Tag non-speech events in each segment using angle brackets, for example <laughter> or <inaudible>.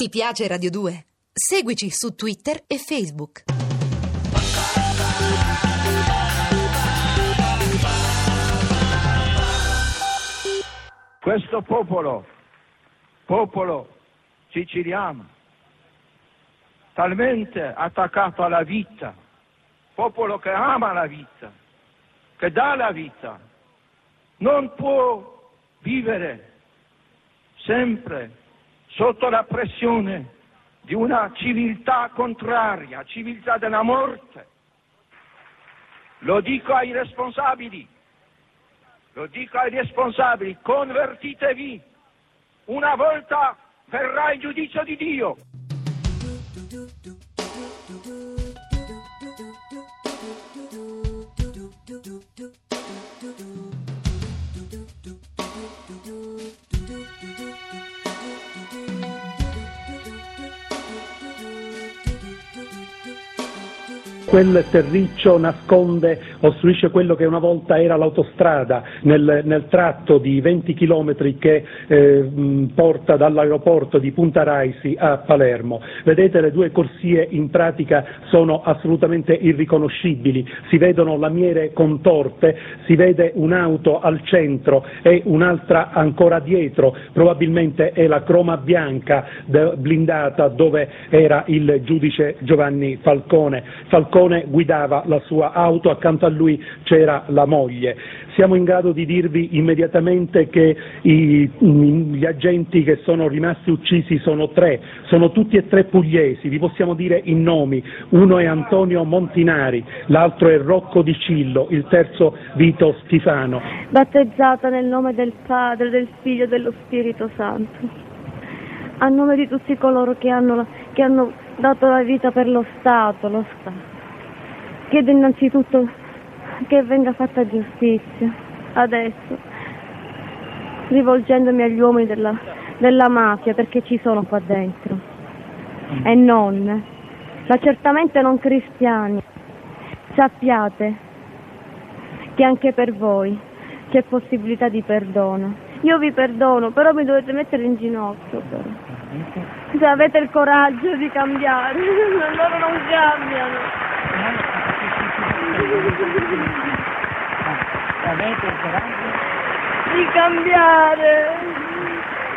Ti piace Radio 2? Seguici su Twitter e Facebook. Questo popolo, popolo siciliano, talmente attaccato alla vita, popolo che ama la vita, che dà la vita, non può vivere sempre sotto la pressione di una civiltà contraria, civiltà della morte. Lo dico ai responsabili, lo dico ai responsabili, convertitevi, una volta verrà il giudizio di Dio. Quel terriccio nasconde, ostruisce quello che una volta era l'autostrada nel, nel tratto di 20 chilometri che eh, porta dall'aeroporto di Punta Raisi a Palermo. Vedete le due corsie in pratica sono assolutamente irriconoscibili, si vedono lamiere contorte, si vede un'auto al centro e un'altra ancora dietro, probabilmente è la croma bianca blindata dove era il giudice Giovanni Falcone. Falcone Falcone guidava la sua auto, accanto a lui c'era la moglie. Siamo in grado di dirvi immediatamente che i, gli agenti che sono rimasti uccisi sono tre, sono tutti e tre pugliesi, vi possiamo dire i nomi, uno è Antonio Montinari, l'altro è Rocco Di Cillo, il terzo Vito Schifano. Battezzata nel nome del Padre, del Figlio e dello Spirito Santo a nome di tutti coloro che hanno, che hanno, dato la vita per lo Stato, lo Stato. Chiedo innanzitutto che venga fatta giustizia, adesso, rivolgendomi agli uomini della, della mafia, perché ci sono qua dentro, e non, ma certamente non cristiani. Sappiate che anche per voi c'è possibilità di perdono. Io vi perdono, però mi dovete mettere in ginocchio. Però. Se avete il coraggio di cambiare, <laughs> loro non cambiano. Avete il coraggio? Di cambiare,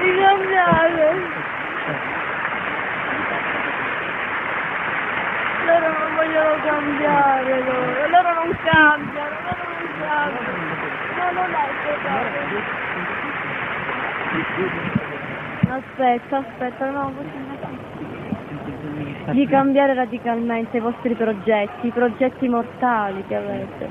di cambiare. Loro non vogliono cambiare, loro, loro non cambiano, loro non cambiano. No, non è così. Aspetta, aspetta, no, di cambiare radicalmente i vostri progetti, i progetti mortali che avete.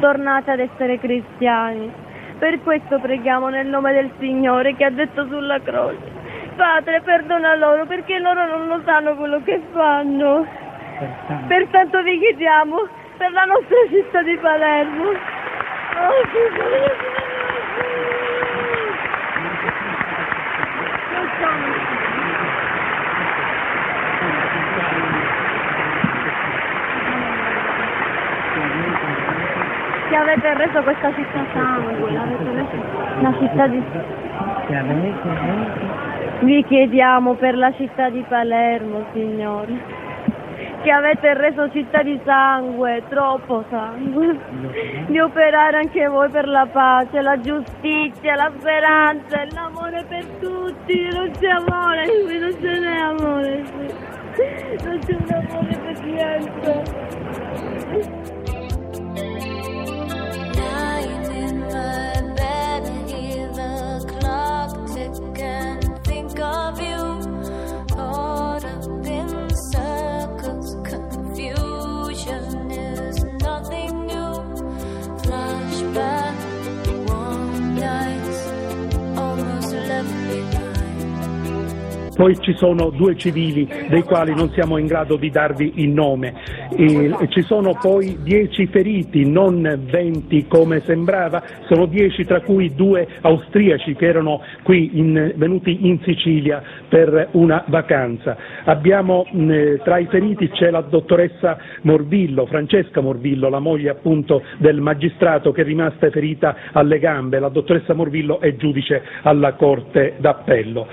Tornate ad essere cristiani. Per questo preghiamo nel nome del Signore che ha detto sulla croce. Padre, perdona loro perché loro non lo sanno quello che fanno. Pertanto vi chiediamo per la nostra città di Palermo. Oh, Signore. che avete reso questa città sangue, l'avete reso una città di... Vi chiediamo per la città di Palermo, Signore, che avete reso città di sangue, troppo sangue, di operare anche voi per la pace, la giustizia, la speranza, l'amore per tutti, non c'è amore, qui non ce n'è amore, non c'è un amore per niente. Poi ci sono due civili dei quali non siamo in grado di darvi il nome. E ci sono poi dieci feriti, non venti come sembrava, sono dieci tra cui due austriaci che erano qui in, venuti in Sicilia per una vacanza. Abbiamo mh, tra i feriti c'è la dottoressa Morvillo, Francesca Morvillo, la moglie appunto del magistrato che è rimasta ferita alle gambe. La dottoressa Morvillo è giudice alla Corte d'Appello.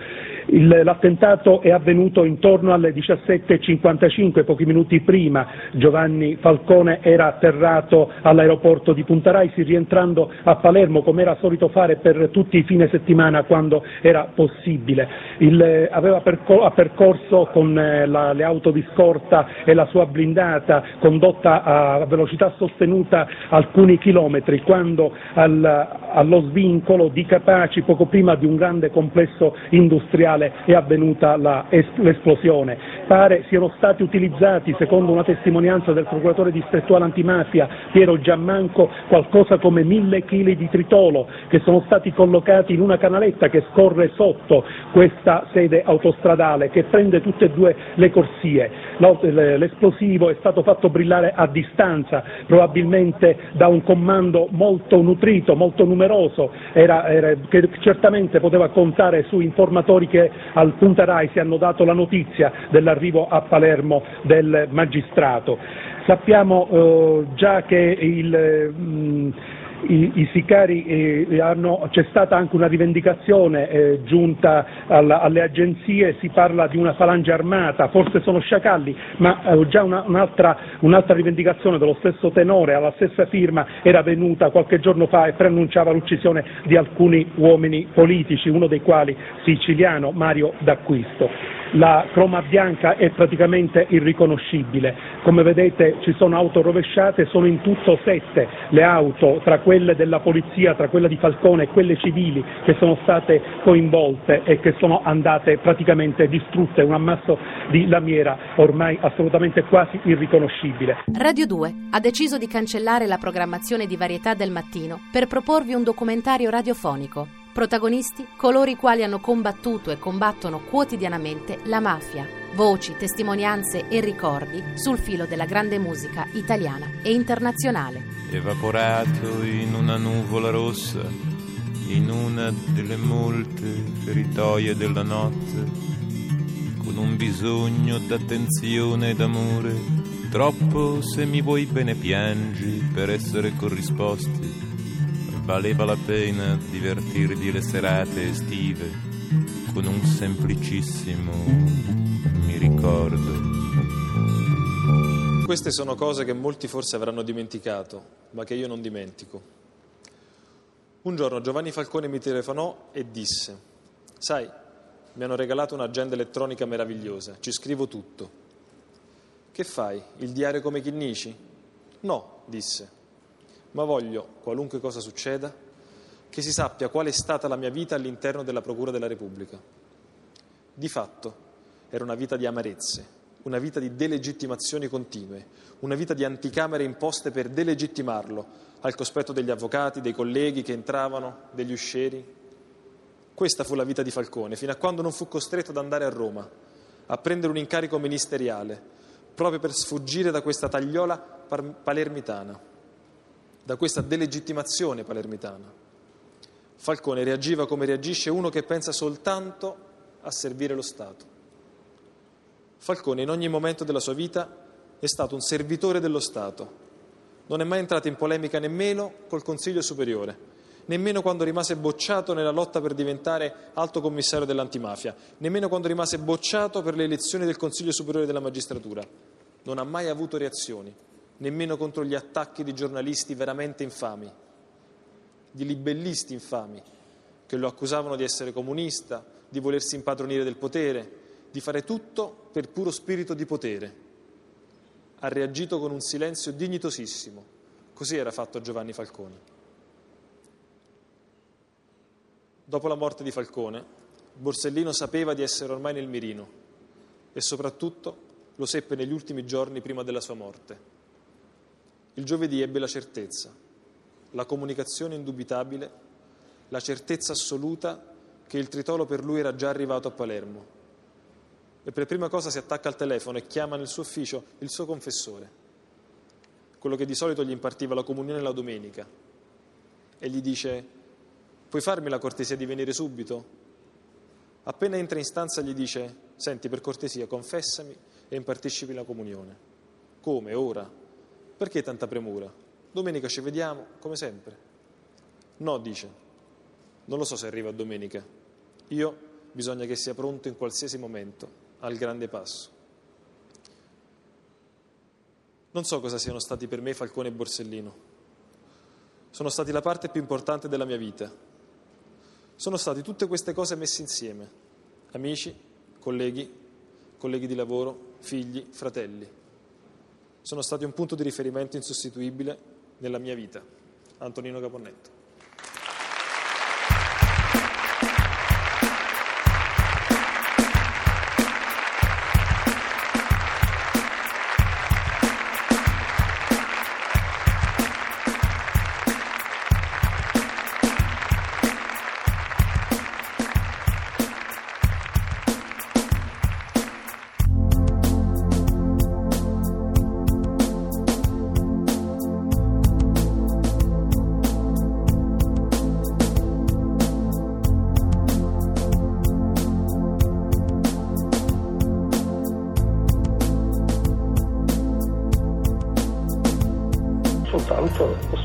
Il, l'attentato è avvenuto intorno alle 17.55, pochi minuti prima Giovanni Falcone era atterrato all'aeroporto di Punta Raisi rientrando a Palermo come era solito fare per tutti i fine settimana quando era possibile. Il, aveva percor- ha percorso con eh, la, le auto di scorta e la sua blindata condotta a velocità sostenuta alcuni chilometri quando al, allo svincolo di Capaci poco prima di un grande complesso industriale è avvenuta l'esplosione. Pare siano stati utilizzati, secondo una testimonianza del procuratore distrettuale antimafia Piero Giammanco, qualcosa come mille chili di tritolo che sono stati collocati in una canaletta che scorre sotto questa sede autostradale che prende tutte e due le corsie. L'esplosivo è stato fatto brillare a distanza, probabilmente da un comando molto nutrito, molto numeroso, era, era, che certamente poteva contare su informatori che al Punta Raisi hanno dato la notizia dell'arrivo a Palermo del magistrato. Sappiamo eh, già che il, mh, mm, i, i sicari eh, hanno, c'è stata anche una rivendicazione eh, giunta alla, alle agenzie, si parla di una falange armata, forse sono sciacalli, ma eh, già una, un'altra, un'altra, rivendicazione dello stesso tenore, alla stessa firma, era venuta qualche giorno fa e preannunciava l'uccisione di alcuni uomini politici, uno dei quali siciliano, Mario D'Acquisto la croma bianca è praticamente irriconoscibile. Come vedete ci sono auto rovesciate, sono in tutto sette le auto, tra quelle della polizia, tra quelle di Falcone e quelle civili che sono state coinvolte e che sono andate praticamente distrutte, un ammasso di lamiera ormai assolutamente quasi irriconoscibile. Radio 2 ha deciso di cancellare la programmazione di varietà del mattino per proporvi un documentario radiofonico Protagonisti coloro i quali hanno combattuto e combattono quotidianamente la mafia. Voci, testimonianze e ricordi sul filo della grande musica italiana e internazionale. Evaporato in una nuvola rossa, in una delle molte feritoie della notte, con un bisogno d'attenzione e d'amore, troppo se mi vuoi bene piangi per essere corrisposti valeva la pena divertirvi le serate estive con un semplicissimo mi ricordo. Queste sono cose che molti forse avranno dimenticato, ma che io non dimentico. Un giorno Giovanni Falcone mi telefonò e disse, sai, mi hanno regalato un'agenda elettronica meravigliosa, ci scrivo tutto. Che fai? Il diario come Chinnici? No, disse ma voglio, qualunque cosa succeda, che si sappia qual è stata la mia vita all'interno della Procura della Repubblica. Di fatto era una vita di amarezze, una vita di delegittimazioni continue, una vita di anticamere imposte per delegittimarlo al cospetto degli avvocati, dei colleghi che entravano, degli uscieri. Questa fu la vita di Falcone, fino a quando non fu costretto ad andare a Roma, a prendere un incarico ministeriale, proprio per sfuggire da questa tagliola palermitana da questa delegittimazione palermitana. Falcone reagiva come reagisce uno che pensa soltanto a servire lo Stato. Falcone in ogni momento della sua vita è stato un servitore dello Stato. Non è mai entrato in polemica nemmeno col Consiglio Superiore, nemmeno quando rimase bocciato nella lotta per diventare alto commissario dell'antimafia, nemmeno quando rimase bocciato per le elezioni del Consiglio Superiore della Magistratura. Non ha mai avuto reazioni nemmeno contro gli attacchi di giornalisti veramente infami, di libellisti infami, che lo accusavano di essere comunista, di volersi impadronire del potere, di fare tutto per puro spirito di potere. Ha reagito con un silenzio dignitosissimo. Così era fatto Giovanni Falcone. Dopo la morte di Falcone, Borsellino sapeva di essere ormai nel mirino e soprattutto lo seppe negli ultimi giorni prima della sua morte. Il giovedì ebbe la certezza, la comunicazione indubitabile, la certezza assoluta che il tritolo per lui era già arrivato a Palermo. E per prima cosa si attacca al telefono e chiama nel suo ufficio il suo confessore, quello che di solito gli impartiva la comunione la domenica, e gli dice, puoi farmi la cortesia di venire subito? Appena entra in stanza gli dice, senti per cortesia, confessami e impartisci la comunione. Come? Ora? Perché tanta premura? Domenica ci vediamo, come sempre. No, dice, non lo so se arriva domenica. Io bisogna che sia pronto in qualsiasi momento al grande passo. Non so cosa siano stati per me Falcone e Borsellino. Sono stati la parte più importante della mia vita. Sono stati tutte queste cose messe insieme. Amici, colleghi, colleghi di lavoro, figli, fratelli. Sono stati un punto di riferimento insostituibile nella mia vita. Antonino Caponnetto.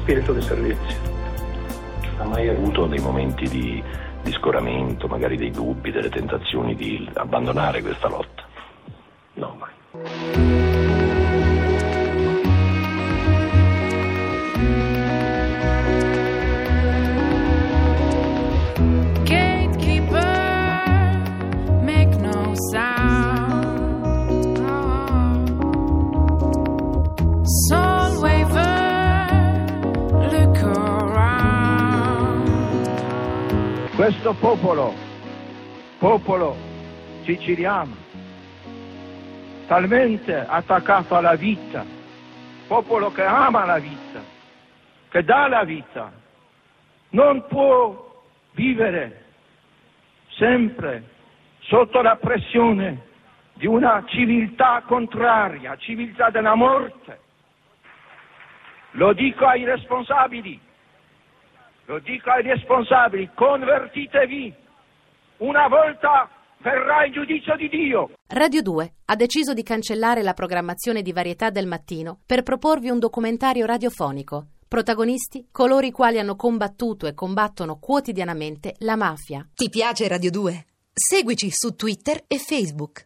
Spirito di servizio. Ha mai avuto dei momenti di, di scoramento, magari dei dubbi, delle tentazioni di abbandonare questa lotta? Popolo, popolo siciliano, talmente attaccato alla vita, popolo che ama la vita, che dà la vita, non può vivere sempre sotto la pressione di una civiltà contraria, civiltà della morte. Lo dico ai responsabili, lo dico ai responsabili, convertitevi, una volta verrà il giudizio di Dio. Radio 2 ha deciso di cancellare la programmazione di varietà del mattino per proporvi un documentario radiofonico. Protagonisti coloro i quali hanno combattuto e combattono quotidianamente la mafia. Ti piace Radio 2? Seguici su Twitter e Facebook.